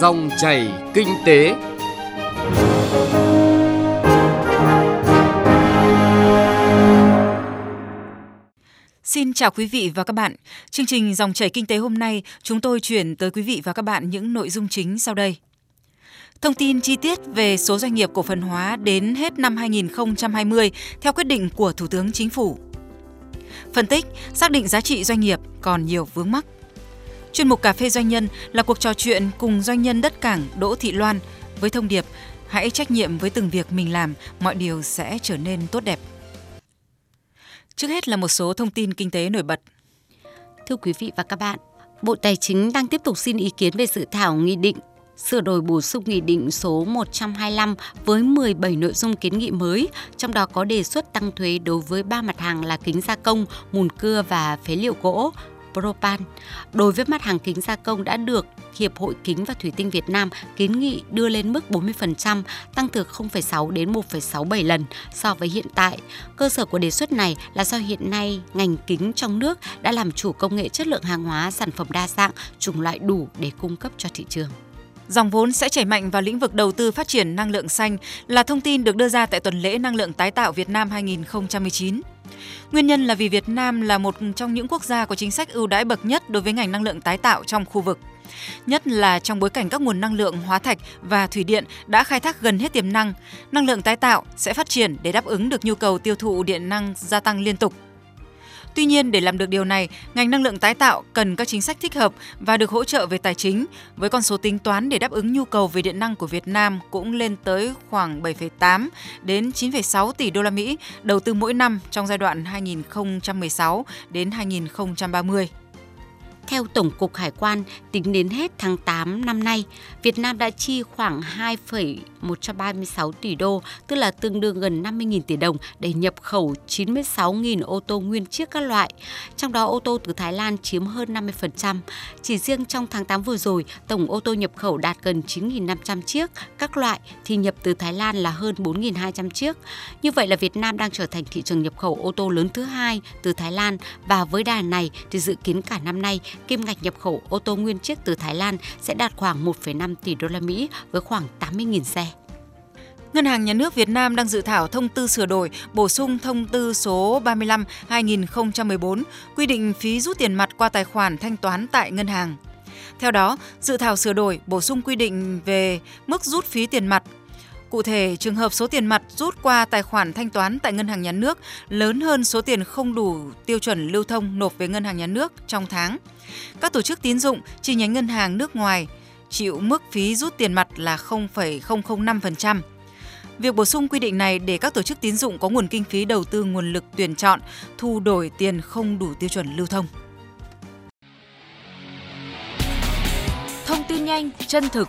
Dòng chảy kinh tế. Xin chào quý vị và các bạn. Chương trình Dòng chảy kinh tế hôm nay, chúng tôi chuyển tới quý vị và các bạn những nội dung chính sau đây. Thông tin chi tiết về số doanh nghiệp cổ phần hóa đến hết năm 2020 theo quyết định của Thủ tướng Chính phủ. Phân tích, xác định giá trị doanh nghiệp còn nhiều vướng mắc. Chuyên mục Cà phê Doanh nhân là cuộc trò chuyện cùng doanh nhân đất cảng Đỗ Thị Loan với thông điệp Hãy trách nhiệm với từng việc mình làm, mọi điều sẽ trở nên tốt đẹp. Trước hết là một số thông tin kinh tế nổi bật. Thưa quý vị và các bạn, Bộ Tài chính đang tiếp tục xin ý kiến về dự thảo nghị định sửa đổi bổ sung nghị định số 125 với 17 nội dung kiến nghị mới, trong đó có đề xuất tăng thuế đối với ba mặt hàng là kính gia công, mùn cưa và phế liệu gỗ, propan. Đối với mặt hàng kính gia công đã được Hiệp hội Kính và Thủy tinh Việt Nam kiến nghị đưa lên mức 40%, tăng từ 0,6 đến 1,67 lần so với hiện tại. Cơ sở của đề xuất này là do hiện nay ngành kính trong nước đã làm chủ công nghệ chất lượng hàng hóa, sản phẩm đa dạng, chủng loại đủ để cung cấp cho thị trường. Dòng vốn sẽ chảy mạnh vào lĩnh vực đầu tư phát triển năng lượng xanh là thông tin được đưa ra tại tuần lễ năng lượng tái tạo Việt Nam 2019. Nguyên nhân là vì Việt Nam là một trong những quốc gia có chính sách ưu đãi bậc nhất đối với ngành năng lượng tái tạo trong khu vực. Nhất là trong bối cảnh các nguồn năng lượng hóa thạch và thủy điện đã khai thác gần hết tiềm năng, năng lượng tái tạo sẽ phát triển để đáp ứng được nhu cầu tiêu thụ điện năng gia tăng liên tục Tuy nhiên, để làm được điều này, ngành năng lượng tái tạo cần các chính sách thích hợp và được hỗ trợ về tài chính, với con số tính toán để đáp ứng nhu cầu về điện năng của Việt Nam cũng lên tới khoảng 7,8 đến 9,6 tỷ đô la Mỹ đầu tư mỗi năm trong giai đoạn 2016 đến 2030. Theo Tổng cục Hải quan, tính đến hết tháng 8 năm nay, Việt Nam đã chi khoảng 2,136 tỷ đô, tức là tương đương gần 50.000 tỷ đồng để nhập khẩu 96.000 ô tô nguyên chiếc các loại, trong đó ô tô từ Thái Lan chiếm hơn 50%. Chỉ riêng trong tháng 8 vừa rồi, tổng ô tô nhập khẩu đạt gần 9.500 chiếc các loại thì nhập từ Thái Lan là hơn 4.200 chiếc. Như vậy là Việt Nam đang trở thành thị trường nhập khẩu ô tô lớn thứ hai từ Thái Lan và với đà này thì dự kiến cả năm nay kim ngạch nhập khẩu ô tô nguyên chiếc từ Thái Lan sẽ đạt khoảng 1,5 tỷ đô la Mỹ với khoảng 80.000 xe. Ngân hàng Nhà nước Việt Nam đang dự thảo thông tư sửa đổi, bổ sung thông tư số 35/2014 quy định phí rút tiền mặt qua tài khoản thanh toán tại ngân hàng. Theo đó, dự thảo sửa đổi bổ sung quy định về mức rút phí tiền mặt Cụ thể, trường hợp số tiền mặt rút qua tài khoản thanh toán tại ngân hàng nhà nước lớn hơn số tiền không đủ tiêu chuẩn lưu thông nộp về ngân hàng nhà nước trong tháng. Các tổ chức tín dụng chi nhánh ngân hàng nước ngoài chịu mức phí rút tiền mặt là 0,005%. Việc bổ sung quy định này để các tổ chức tín dụng có nguồn kinh phí đầu tư nguồn lực tuyển chọn, thu đổi tiền không đủ tiêu chuẩn lưu thông. Thông tin nhanh, chân thực,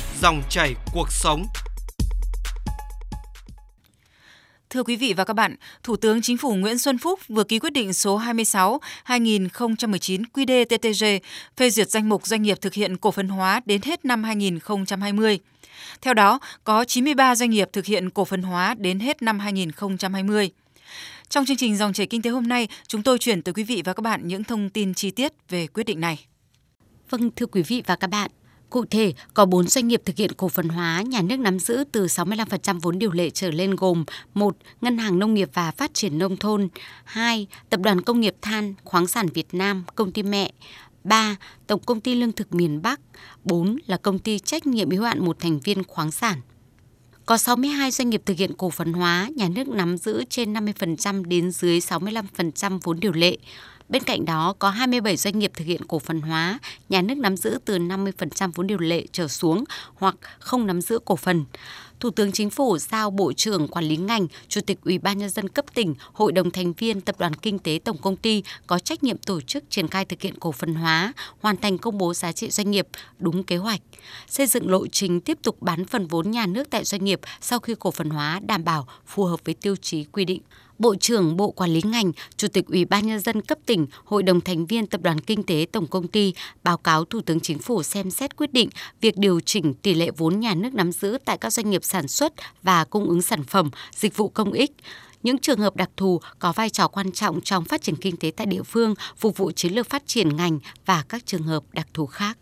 dòng chảy cuộc sống. Thưa quý vị và các bạn, Thủ tướng Chính phủ Nguyễn Xuân Phúc vừa ký quyết định số 26/2019 QĐ-TTG phê duyệt danh mục doanh nghiệp thực hiện cổ phần hóa đến hết năm 2020. Theo đó, có 93 doanh nghiệp thực hiện cổ phần hóa đến hết năm 2020. Trong chương trình dòng chảy kinh tế hôm nay, chúng tôi chuyển tới quý vị và các bạn những thông tin chi tiết về quyết định này. Vâng, thưa quý vị và các bạn, Cụ thể, có 4 doanh nghiệp thực hiện cổ phần hóa nhà nước nắm giữ từ 65% vốn điều lệ trở lên gồm 1. Ngân hàng Nông nghiệp và Phát triển Nông thôn 2. Tập đoàn Công nghiệp Than, Khoáng sản Việt Nam, công ty mẹ 3. Tổng công ty Lương thực miền Bắc 4. Là công ty trách nhiệm hữu hạn một thành viên khoáng sản có 62 doanh nghiệp thực hiện cổ phần hóa, nhà nước nắm giữ trên 50% đến dưới 65% vốn điều lệ. Bên cạnh đó, có 27 doanh nghiệp thực hiện cổ phần hóa, nhà nước nắm giữ từ 50% vốn điều lệ trở xuống hoặc không nắm giữ cổ phần. Thủ tướng Chính phủ giao Bộ trưởng Quản lý ngành, Chủ tịch Ủy ban nhân dân cấp tỉnh, Hội đồng thành viên Tập đoàn Kinh tế Tổng công ty có trách nhiệm tổ chức triển khai thực hiện cổ phần hóa, hoàn thành công bố giá trị doanh nghiệp đúng kế hoạch, xây dựng lộ trình tiếp tục bán phần vốn nhà nước tại doanh nghiệp sau khi cổ phần hóa đảm bảo phù hợp với tiêu chí quy định. Bộ trưởng Bộ Quản lý ngành, Chủ tịch Ủy ban nhân dân cấp tỉnh, Hội đồng thành viên Tập đoàn Kinh tế Tổng công ty báo cáo Thủ tướng Chính phủ xem xét quyết định việc điều chỉnh tỷ lệ vốn nhà nước nắm giữ tại các doanh nghiệp sản xuất và cung ứng sản phẩm, dịch vụ công ích. Những trường hợp đặc thù có vai trò quan trọng trong phát triển kinh tế tại địa phương, phục vụ chiến lược phát triển ngành và các trường hợp đặc thù khác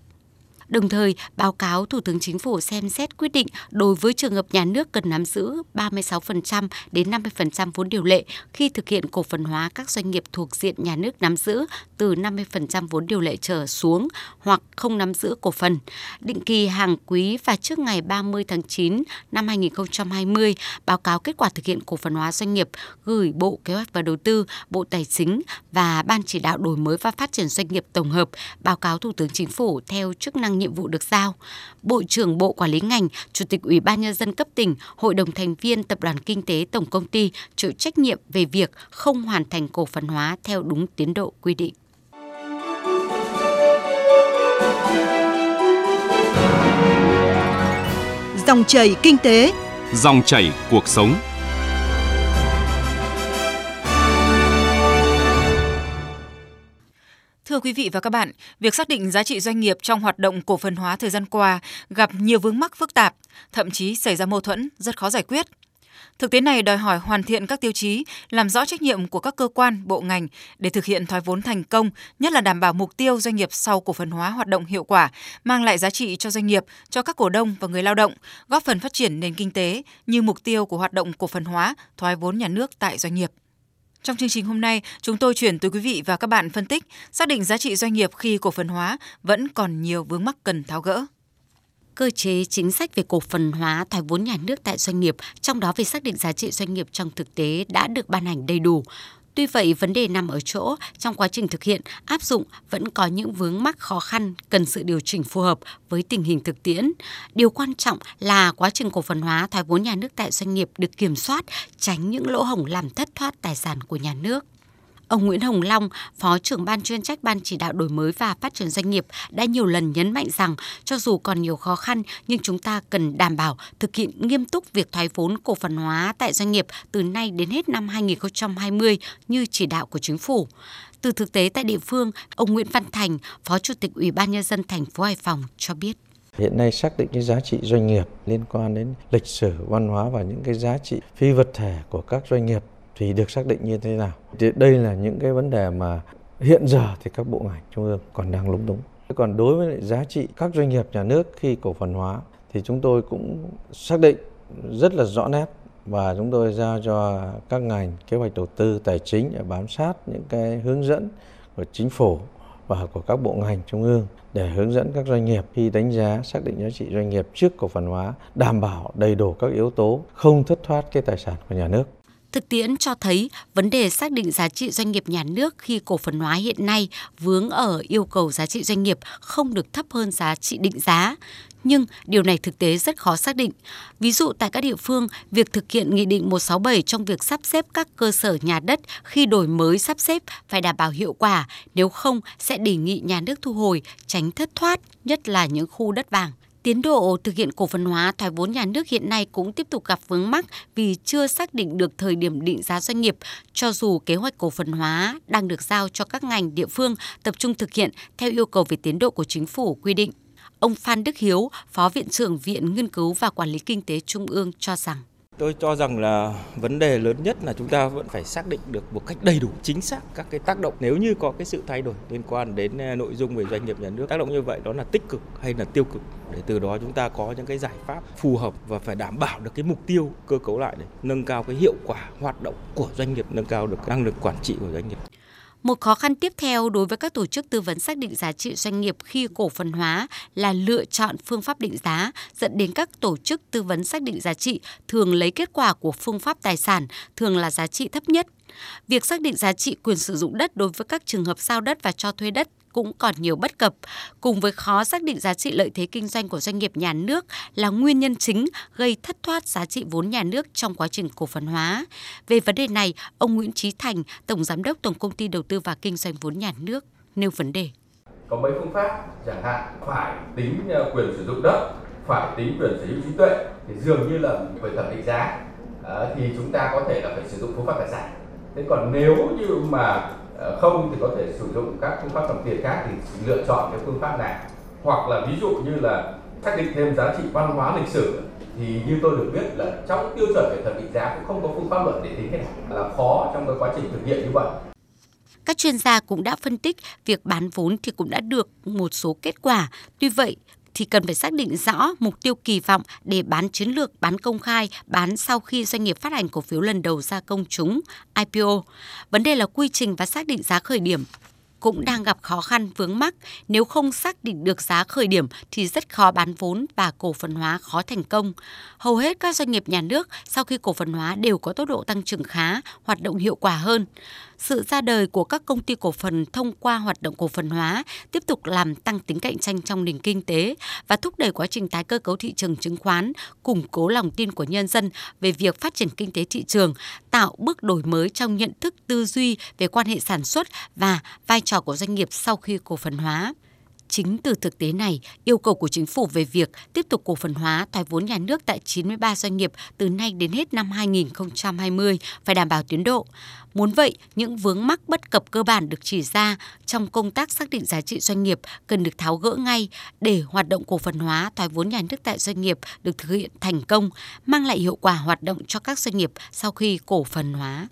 đồng thời báo cáo Thủ tướng Chính phủ xem xét quyết định đối với trường hợp nhà nước cần nắm giữ 36% đến 50% vốn điều lệ khi thực hiện cổ phần hóa các doanh nghiệp thuộc diện nhà nước nắm giữ từ 50% vốn điều lệ trở xuống hoặc không nắm giữ cổ phần. Định kỳ hàng quý và trước ngày 30 tháng 9 năm 2020 báo cáo kết quả thực hiện cổ phần hóa doanh nghiệp gửi Bộ Kế hoạch và Đầu tư, Bộ Tài chính và Ban chỉ đạo đổi mới và phát triển doanh nghiệp tổng hợp báo cáo Thủ tướng Chính phủ theo chức năng nhiệm vụ được giao. Bộ trưởng Bộ Quản lý ngành, Chủ tịch Ủy ban nhân dân cấp tỉnh, Hội đồng thành viên Tập đoàn Kinh tế Tổng công ty chịu trách nhiệm về việc không hoàn thành cổ phần hóa theo đúng tiến độ quy định. Dòng chảy kinh tế, dòng chảy cuộc sống. Thưa quý vị và các bạn, việc xác định giá trị doanh nghiệp trong hoạt động cổ phần hóa thời gian qua gặp nhiều vướng mắc phức tạp, thậm chí xảy ra mâu thuẫn rất khó giải quyết. Thực tế này đòi hỏi hoàn thiện các tiêu chí, làm rõ trách nhiệm của các cơ quan, bộ ngành để thực hiện thoái vốn thành công, nhất là đảm bảo mục tiêu doanh nghiệp sau cổ phần hóa hoạt động hiệu quả, mang lại giá trị cho doanh nghiệp, cho các cổ đông và người lao động, góp phần phát triển nền kinh tế như mục tiêu của hoạt động cổ phần hóa, thoái vốn nhà nước tại doanh nghiệp. Trong chương trình hôm nay, chúng tôi chuyển tới quý vị và các bạn phân tích xác định giá trị doanh nghiệp khi cổ phần hóa vẫn còn nhiều vướng mắc cần tháo gỡ cơ chế chính sách về cổ phần hóa thoái vốn nhà nước tại doanh nghiệp, trong đó về xác định giá trị doanh nghiệp trong thực tế đã được ban hành đầy đủ. Tuy vậy, vấn đề nằm ở chỗ trong quá trình thực hiện, áp dụng vẫn có những vướng mắc khó khăn cần sự điều chỉnh phù hợp với tình hình thực tiễn. Điều quan trọng là quá trình cổ phần hóa thoái vốn nhà nước tại doanh nghiệp được kiểm soát, tránh những lỗ hổng làm thất thoát tài sản của nhà nước. Ông Nguyễn Hồng Long, Phó trưởng ban chuyên trách Ban chỉ đạo đổi mới và phát triển doanh nghiệp đã nhiều lần nhấn mạnh rằng cho dù còn nhiều khó khăn nhưng chúng ta cần đảm bảo thực hiện nghiêm túc việc thoái vốn cổ phần hóa tại doanh nghiệp từ nay đến hết năm 2020 như chỉ đạo của chính phủ. Từ thực tế tại địa phương, ông Nguyễn Văn Thành, Phó Chủ tịch Ủy ban nhân dân thành phố Hải Phòng cho biết. Hiện nay xác định cái giá trị doanh nghiệp liên quan đến lịch sử, văn hóa và những cái giá trị phi vật thể của các doanh nghiệp thì được xác định như thế nào? Thì đây là những cái vấn đề mà hiện giờ thì các bộ ngành trung ương còn đang lúng túng. Còn đối với giá trị các doanh nghiệp nhà nước khi cổ phần hóa thì chúng tôi cũng xác định rất là rõ nét và chúng tôi giao cho các ngành kế hoạch đầu tư tài chính để bám sát những cái hướng dẫn của chính phủ và của các bộ ngành trung ương để hướng dẫn các doanh nghiệp khi đánh giá, xác định giá trị doanh nghiệp trước cổ phần hóa, đảm bảo đầy đủ các yếu tố không thất thoát cái tài sản của nhà nước. Thực tiễn cho thấy vấn đề xác định giá trị doanh nghiệp nhà nước khi cổ phần hóa hiện nay vướng ở yêu cầu giá trị doanh nghiệp không được thấp hơn giá trị định giá. Nhưng điều này thực tế rất khó xác định. Ví dụ tại các địa phương, việc thực hiện Nghị định 167 trong việc sắp xếp các cơ sở nhà đất khi đổi mới sắp xếp phải đảm bảo hiệu quả, nếu không sẽ đề nghị nhà nước thu hồi, tránh thất thoát, nhất là những khu đất vàng. Tiến độ thực hiện cổ phần hóa thoái vốn nhà nước hiện nay cũng tiếp tục gặp vướng mắc vì chưa xác định được thời điểm định giá doanh nghiệp, cho dù kế hoạch cổ phần hóa đang được giao cho các ngành địa phương tập trung thực hiện theo yêu cầu về tiến độ của chính phủ quy định. Ông Phan Đức Hiếu, Phó Viện trưởng Viện Nghiên cứu và Quản lý Kinh tế Trung ương cho rằng Tôi cho rằng là vấn đề lớn nhất là chúng ta vẫn phải xác định được một cách đầy đủ, chính xác các cái tác động. Nếu như có cái sự thay đổi liên quan đến ờ, nội dung về doanh nghiệp, nhà nước, tác động như vậy đó là tích cực hay là tiêu cực, để từ đó chúng ta có những cái giải pháp phù hợp và phải đảm bảo được cái mục tiêu cơ cấu lại để nâng cao cái hiệu quả hoạt động của doanh nghiệp, nâng cao được năng lực quản trị của doanh nghiệp một khó khăn tiếp theo đối với các tổ chức tư vấn xác định giá trị doanh nghiệp khi cổ phần hóa là lựa chọn phương pháp định giá, dẫn đến các tổ chức tư vấn xác định giá trị thường lấy kết quả của phương pháp tài sản, thường là giá trị thấp nhất. Việc xác định giá trị quyền sử dụng đất đối với các trường hợp giao đất và cho thuê đất cũng còn nhiều bất cập, cùng với khó xác định giá trị lợi thế kinh doanh của doanh nghiệp nhà nước là nguyên nhân chính gây thất thoát giá trị vốn nhà nước trong quá trình cổ phần hóa. Về vấn đề này, ông Nguyễn Trí Thành, Tổng Giám đốc Tổng Công ty Đầu tư và Kinh doanh vốn nhà nước, nêu vấn đề. Có mấy phương pháp, chẳng hạn phải tính ờ, quyền sử dụng đất, phải tính quyền sở hữu trí tuệ, thì dường như là về thẩm định giá ờ, thì chúng ta có thể là phải sử dụng phương pháp tài sản. Thế còn nếu như mà Ờ, không thì có thể sử dụng các phương pháp đồng tiền khác thì lựa chọn cái phương pháp nào hoặc là ví dụ như là xác định thêm giá trị văn hóa lịch sử thì như tôi được biết là trong tiêu chuẩn về thẩm định giá cũng không có phương pháp luận để tính cái này là khó trong cái quá trình thực hiện như vậy các chuyên gia cũng đã phân tích việc bán vốn thì cũng đã được một số kết quả. Tuy vậy, thì cần phải xác định rõ mục tiêu kỳ vọng để bán chiến lược, bán công khai, bán sau khi doanh nghiệp phát hành cổ phiếu lần đầu ra công chúng, IPO. Vấn đề là quy trình và xác định giá khởi điểm cũng đang gặp khó khăn vướng mắc. Nếu không xác định được giá khởi điểm thì rất khó bán vốn và cổ phần hóa khó thành công. Hầu hết các doanh nghiệp nhà nước sau khi cổ phần hóa đều có tốc độ tăng trưởng khá, hoạt động hiệu quả hơn. Sự ra đời của các công ty cổ phần thông qua hoạt động cổ phần hóa tiếp tục làm tăng tính cạnh tranh trong nền kinh tế và thúc đẩy quá trình tái cơ cấu thị trường chứng khoán, củng cố lòng tin của nhân dân về việc phát triển kinh tế thị trường, tạo bước đổi mới trong nhận thức tư duy về quan hệ sản xuất và vai trò của doanh nghiệp sau khi cổ phần hóa. Chính từ thực tế này, yêu cầu của chính phủ về việc tiếp tục cổ phần hóa thoái vốn nhà nước tại 93 doanh nghiệp từ nay đến hết năm 2020 phải đảm bảo tiến độ. Muốn vậy, những vướng mắc bất cập cơ bản được chỉ ra trong công tác xác định giá trị doanh nghiệp cần được tháo gỡ ngay để hoạt động cổ phần hóa thoái vốn nhà nước tại doanh nghiệp được thực hiện thành công, mang lại hiệu quả hoạt động cho các doanh nghiệp sau khi cổ phần hóa.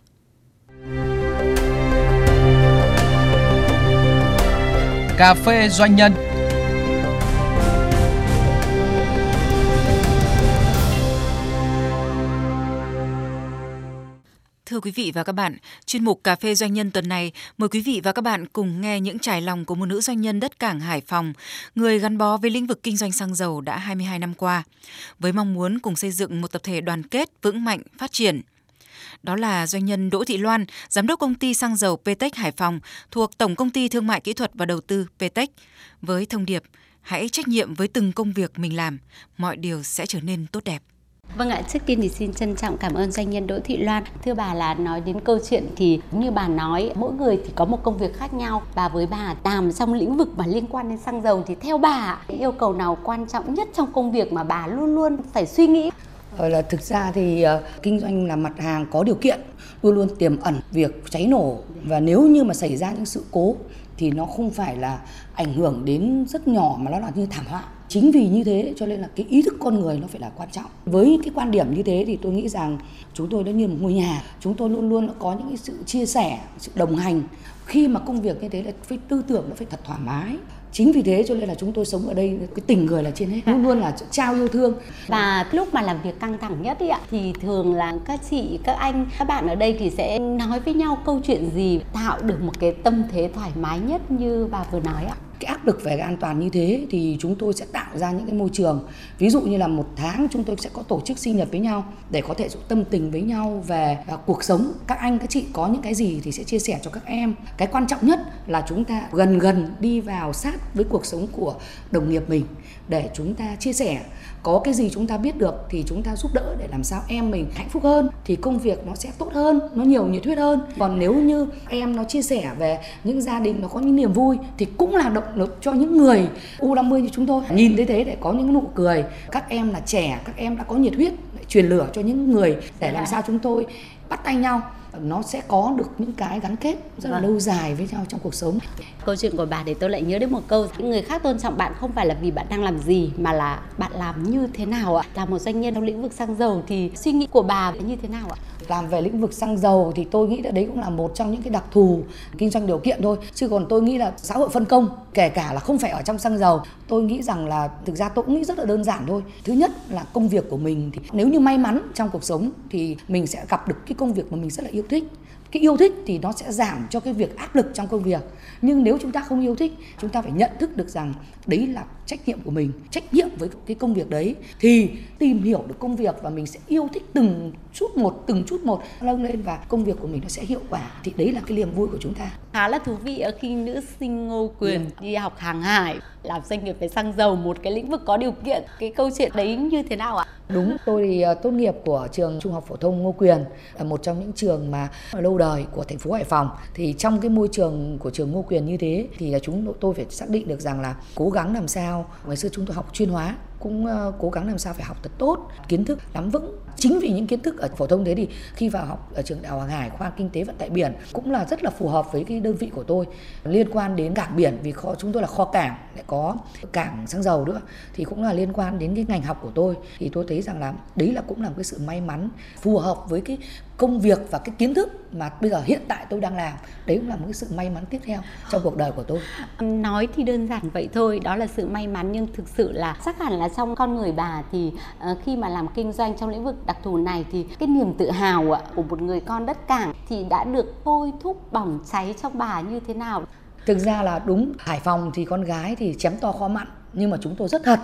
Cà phê doanh nhân Thưa quý vị và các bạn, chuyên mục Cà phê Doanh nhân tuần này mời quý vị và các bạn cùng nghe những trải lòng của một nữ doanh nhân đất cảng Hải Phòng, người gắn bó với lĩnh vực kinh doanh xăng dầu đã 22 năm qua, với mong muốn cùng xây dựng một tập thể đoàn kết, vững mạnh, phát triển. Đó là doanh nhân Đỗ Thị Loan, giám đốc công ty xăng dầu Petech Hải Phòng thuộc Tổng công ty Thương mại Kỹ thuật và Đầu tư Petech với thông điệp hãy trách nhiệm với từng công việc mình làm, mọi điều sẽ trở nên tốt đẹp. Vâng ạ, trước tiên thì xin trân trọng cảm ơn doanh nhân Đỗ Thị Loan. Thưa bà là nói đến câu chuyện thì như bà nói, mỗi người thì có một công việc khác nhau và với bà làm trong lĩnh vực mà liên quan đến xăng dầu thì theo bà yêu cầu nào quan trọng nhất trong công việc mà bà luôn luôn phải suy nghĩ? Ờ, là thực ra thì ờ, kinh doanh là mặt hàng có điều kiện luôn luôn tiềm ẩn việc cháy nổ. Và nếu như mà xảy ra những sự cố thì nó không phải là ảnh hưởng đến rất nhỏ mà nó là như thảm họa. Chính vì như thế cho nên là cái ý thức con người nó phải là quan trọng. Với cái quan điểm như thế thì tôi nghĩ rằng chúng tôi đã như một ngôi nhà. Chúng tôi luôn luôn có những cái sự chia sẻ sự đồng hành. Khi mà công việc như thế là phải tư tưởng nó phải thật thoải mái chính vì thế cho nên là chúng tôi sống ở đây, cái tình người là trên hết, luôn luôn là trao yêu thương. Và lúc mà làm việc căng thẳng nhất ý ạ, thì thường là các chị, các anh, các bạn ở đây thì sẽ nói với nhau câu chuyện gì tạo được một cái tâm thế thoải mái nhất như bà vừa nói ạ? Cái áp lực về an toàn như thế thì chúng tôi sẽ tạo ra những cái môi trường. Ví dụ như là một tháng chúng tôi sẽ có tổ chức sinh nhật với nhau để có thể tâm tình với nhau về à, cuộc sống. Các anh, các chị có những cái gì thì sẽ chia sẻ cho các em. Cái quan trọng nhất là chúng ta gần gần đi vào sát với cuộc sống của đồng nghiệp mình để chúng ta chia sẻ. Có cái gì chúng ta biết được thì chúng ta giúp đỡ để làm sao em mình hạnh phúc hơn, thì công việc nó sẽ tốt hơn, nó nhiều nhiệt huyết hơn. Còn nếu như em nó chia sẻ về những gia đình nó có những niềm vui thì cũng là động lực cho những người U50 như chúng tôi. Nhìn thấy thế để có những nụ cười. Các em là trẻ, các em đã có nhiệt huyết để truyền lửa cho những người để làm sao chúng tôi bắt tay nhau nó sẽ có được những cái gắn kết rất là vâng. lâu dài với nhau trong cuộc sống. Câu chuyện của bà để tôi lại nhớ đến một câu người khác tôn trọng bạn không phải là vì bạn đang làm gì mà là bạn làm như thế nào ạ? Là một doanh nhân trong lĩnh vực xăng dầu thì suy nghĩ của bà như thế nào ạ? Làm về lĩnh vực xăng dầu thì tôi nghĩ là đấy cũng là một trong những cái đặc thù kinh doanh điều kiện thôi. Chứ còn tôi nghĩ là xã hội phân công, kể cả là không phải ở trong xăng dầu, tôi nghĩ rằng là thực ra tôi cũng nghĩ rất là đơn giản thôi. Thứ nhất là công việc của mình thì nếu như may mắn trong cuộc sống thì mình sẽ gặp được cái công việc mà mình rất là yêu thích cái yêu thích thì nó sẽ giảm cho cái việc áp lực trong công việc. Nhưng nếu chúng ta không yêu thích chúng ta phải nhận thức được rằng đấy là trách nhiệm của mình trách nhiệm với cái công việc đấy. Thì tìm hiểu được công việc và mình sẽ yêu thích từng chút một từng chút một nâng lên và công việc của mình nó sẽ hiệu quả. Thì đấy là cái niềm vui của chúng ta. Khá là thú vị khi nữ sinh Ngô Quyền ừ. đi học hàng hải làm doanh nghiệp về xăng dầu một cái lĩnh vực có điều kiện. Cái câu chuyện đấy như thế nào ạ? Đúng, tôi thì ờ, tốt nghiệp của trường Trung học phổ thông Ngô Quyền là một trong những trường mà lâu đời của thành phố Hải Phòng. Thì trong cái môi trường của trường Ngô Quyền như thế thì là chúng tôi phải xác định được rằng là cố gắng làm sao ngày xưa chúng tôi học chuyên hóa cũng uh, cố gắng làm sao phải học thật tốt kiến thức nắm vững. Chính vì những kiến thức ở phổ thông thế thì khi vào học ở trường đại học hàng hải khoa kinh tế vận tải biển cũng là rất là phù hợp với cái đơn vị của tôi. Liên quan đến cảng biển vì kho chúng tôi là kho cảng lại có cảng xăng dầu nữa thì cũng là liên quan đến cái ngành học của tôi. Thì tôi thấy rằng là đấy là cũng là một cái sự may mắn phù hợp với cái công việc và cái kiến thức mà bây giờ hiện tại tôi đang làm. Đấy cũng là một cái sự may mắn tiếp theo trong cuộc đời của tôi. Nói thì đơn giản vậy thôi đó là sự may mắn nhưng thực sự là chắc hẳn là trong con người bà thì uh, khi mà làm kinh doanh trong lĩnh vực đặc thù này thì cái niềm tự hào của một người con đất cảng thì đã được thôi thúc bỏng cháy trong bà như thế nào? Thực ra là đúng hải phòng thì con gái thì chém to khó mặn nhưng mà chúng tôi rất thật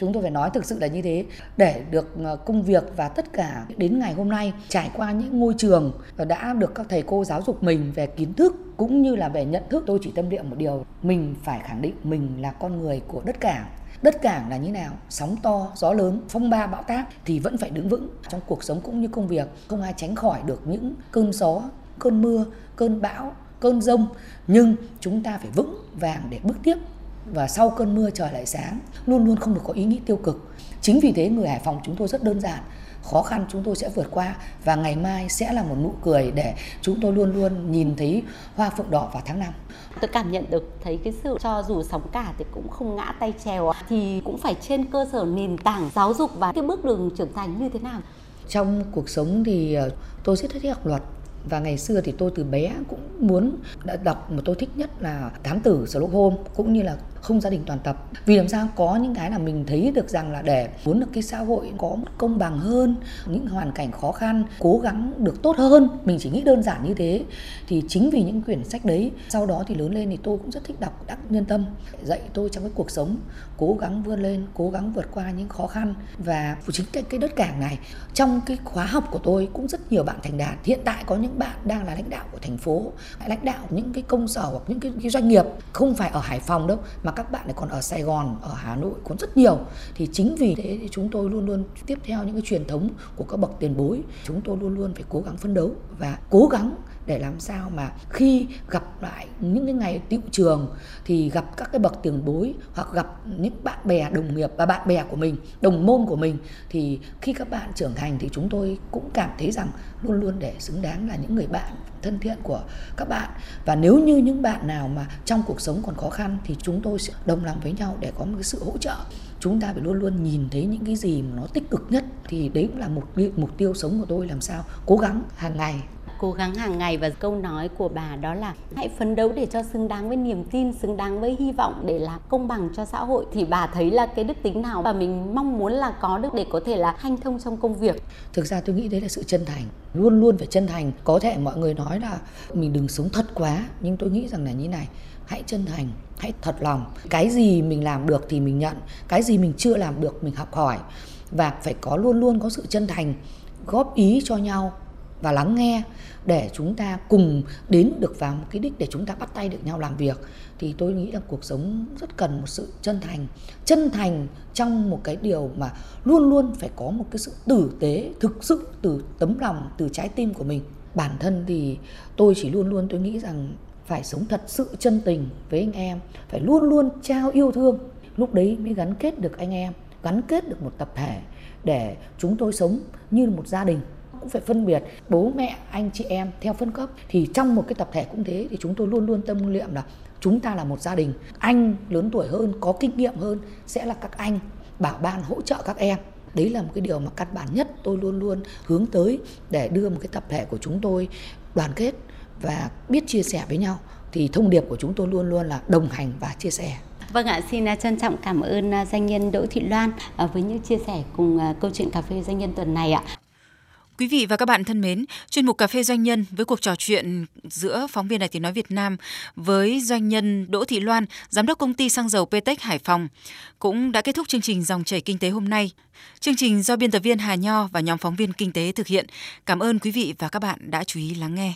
chúng tôi phải nói thực sự là như thế. Để được ờ, công việc và tất cả đến ngày hôm nay trải qua những ngôi trường đã được các thầy cô giáo dục mình về kiến thức cũng như là về nhận thức, tôi chỉ tâm niệm một điều, mình phải khẳng định mình là con người của đất cảng. Đất cảng là như nào? Sóng to, gió lớn, phong ba, bão táp thì vẫn phải đứng vững trong cuộc sống cũng như công việc. Không ai tránh khỏi được những cơn gió, cơn mưa, cơn bão, cơn rông, nhưng chúng ta phải vững vàng để bước tiếp và sau cơn mưa trời lại sáng luôn luôn không được có ý nghĩ tiêu cực. Chính vì thế người hải phòng chúng tôi rất đơn giản. Khó khăn chúng tôi sẽ vượt qua và ngày mai sẽ là một nụ cười để chúng tôi luôn luôn nhìn thấy hoa phượng đỏ vào tháng 5 tôi cảm nhận được thấy cái sự cho dù sóng cả thì cũng không ngã tay trèo thì cũng phải trên cơ sở nền tảng giáo dục và cái bước đường trưởng thành như thế nào? Trong cuộc sống thì ờ, tôi rất thích học luật và ngày xưa thì tôi từ bé cũng muốn, đã đọc mà tôi thích nhất là thám tử Sherlock Holmes cũng như là không gia đình toàn tập. Vì làm sao? Có những cái là mình thấy được rằng là để muốn được cái xã hội có công bằng hơn những hoàn cảnh khó khăn cố gắng được tốt hơn mình chỉ nghĩ đơn giản như thế thì chính vì những quyển sách đấy sau đó thì lớn lên thì tôi cũng rất thích đọc đắc nhân tâm. Dạy tôi trong cái cuộc sống cố gắng vươn lên cố gắng vượt qua những khó khăn. Và chính cái, cái đất cảng này trong cái khóa học của tôi cũng rất nhiều bạn thành đạt. Hiện tại có những bạn đang là lãnh đạo của thành phố lãnh đạo những cái công sở hoặc những cái, cái doanh nghiệp. Không phải ở hải phòng đâu mà mà các bạn lại còn ở Sài Gòn, ở Hà Nội còn rất nhiều. Thì chính vì thế thì chúng tôi luôn luôn tiếp theo những cái truyền thống của các bậc tiền bối, chúng tôi luôn luôn phải cố gắng phấn đấu và cố gắng để làm sao mà khi gặp lại những cái ngày tiệu trường thì gặp các cái bậc tiền bối hoặc gặp những bạn bè đồng nghiệp và bạn bè của mình, đồng môn của mình, thì khi các bạn trưởng thành thì chúng tôi cũng cảm thấy rằng luôn luôn để xứng đáng là những người bạn thân thiện của các bạn. Và nếu như những bạn nào mà trong cuộc sống còn khó khăn thì chúng tôi sẽ đồng lòng với nhau để có một cái sự hỗ trợ. Chúng ta phải luôn luôn nhìn thấy những cái gì mà nó tích cực nhất thì đấy cũng là một mục tiêu sống của tôi, làm sao cố gắng hàng ngày cố gắng hàng ngày và câu nói của bà đó là hãy phấn đấu để cho xứng đáng với niềm tin, xứng đáng với hy vọng để là công bằng cho xã hội. Thì bà thấy là cái đức tính nào mà mình mong muốn là có được để có thể là hanh thông trong công việc? Thực ra tôi nghĩ đấy là sự chân thành, luôn luôn phải chân thành. Có thể mọi người nói là mình đừng sống thật quá nhưng tôi nghĩ rằng là như này, hãy chân thành, hãy thật lòng. Cái gì mình làm được thì mình nhận, cái gì mình chưa làm được mình học hỏi. Và phải có luôn luôn có sự chân thành, góp ý cho nhau và lắng nghe để chúng ta cùng đến được vào một cái đích để chúng ta bắt tay được nhau làm việc. Thì tôi nghĩ là cuộc sống rất cần một sự chân thành chân thành trong một cái điều mà luôn luôn phải có một cái sự tử tế, thực sự từ tấm lòng, từ trái tim của mình. Bản thân thì tôi chỉ luôn luôn tôi nghĩ rằng phải sống thật sự chân tình với anh em, phải luôn luôn trao yêu thương. Lúc đấy mới gắn kết được anh em, gắn kết được một tập thể để chúng tôi sống như một gia đình cũng phải phân biệt bố mẹ anh chị em theo phân cấp. Thì trong một cái tập thể cũng thế thì chúng tôi luôn luôn tâm niệm là chúng ta là một gia đình. Anh lớn tuổi hơn có kinh nghiệm hơn sẽ là các anh bảo ban hỗ trợ các em. Đấy là một cái điều mà căn bản nhất tôi luôn luôn hướng tới để đưa một cái tập thể của chúng tôi đoàn kết và biết chia sẻ với nhau. Thì thông điệp của chúng tôi luôn luôn là đồng hành và chia sẻ. Vâng ạ, xin à, trân trọng cảm ơn à, doanh nhân Đỗ Thị Loan à, với những chia sẻ cùng câu chuyện cà phê doanh nhân tuần này ạ. Quý vị và các bạn thân mến, chuyên mục Cà phê Doanh nhân với cuộc trò chuyện giữa phóng viên Đài Tiếng Nói Việt Nam với doanh nhân Đỗ Thị Loan, giám đốc công ty xăng dầu Petech Hải Phòng cũng đã kết thúc chương trình Dòng chảy kinh tế hôm nay. Chương trình do biên tập viên Hà Nho và nhóm phóng viên kinh tế thực hiện. Cảm ơn quý vị và các bạn đã chú ý lắng nghe.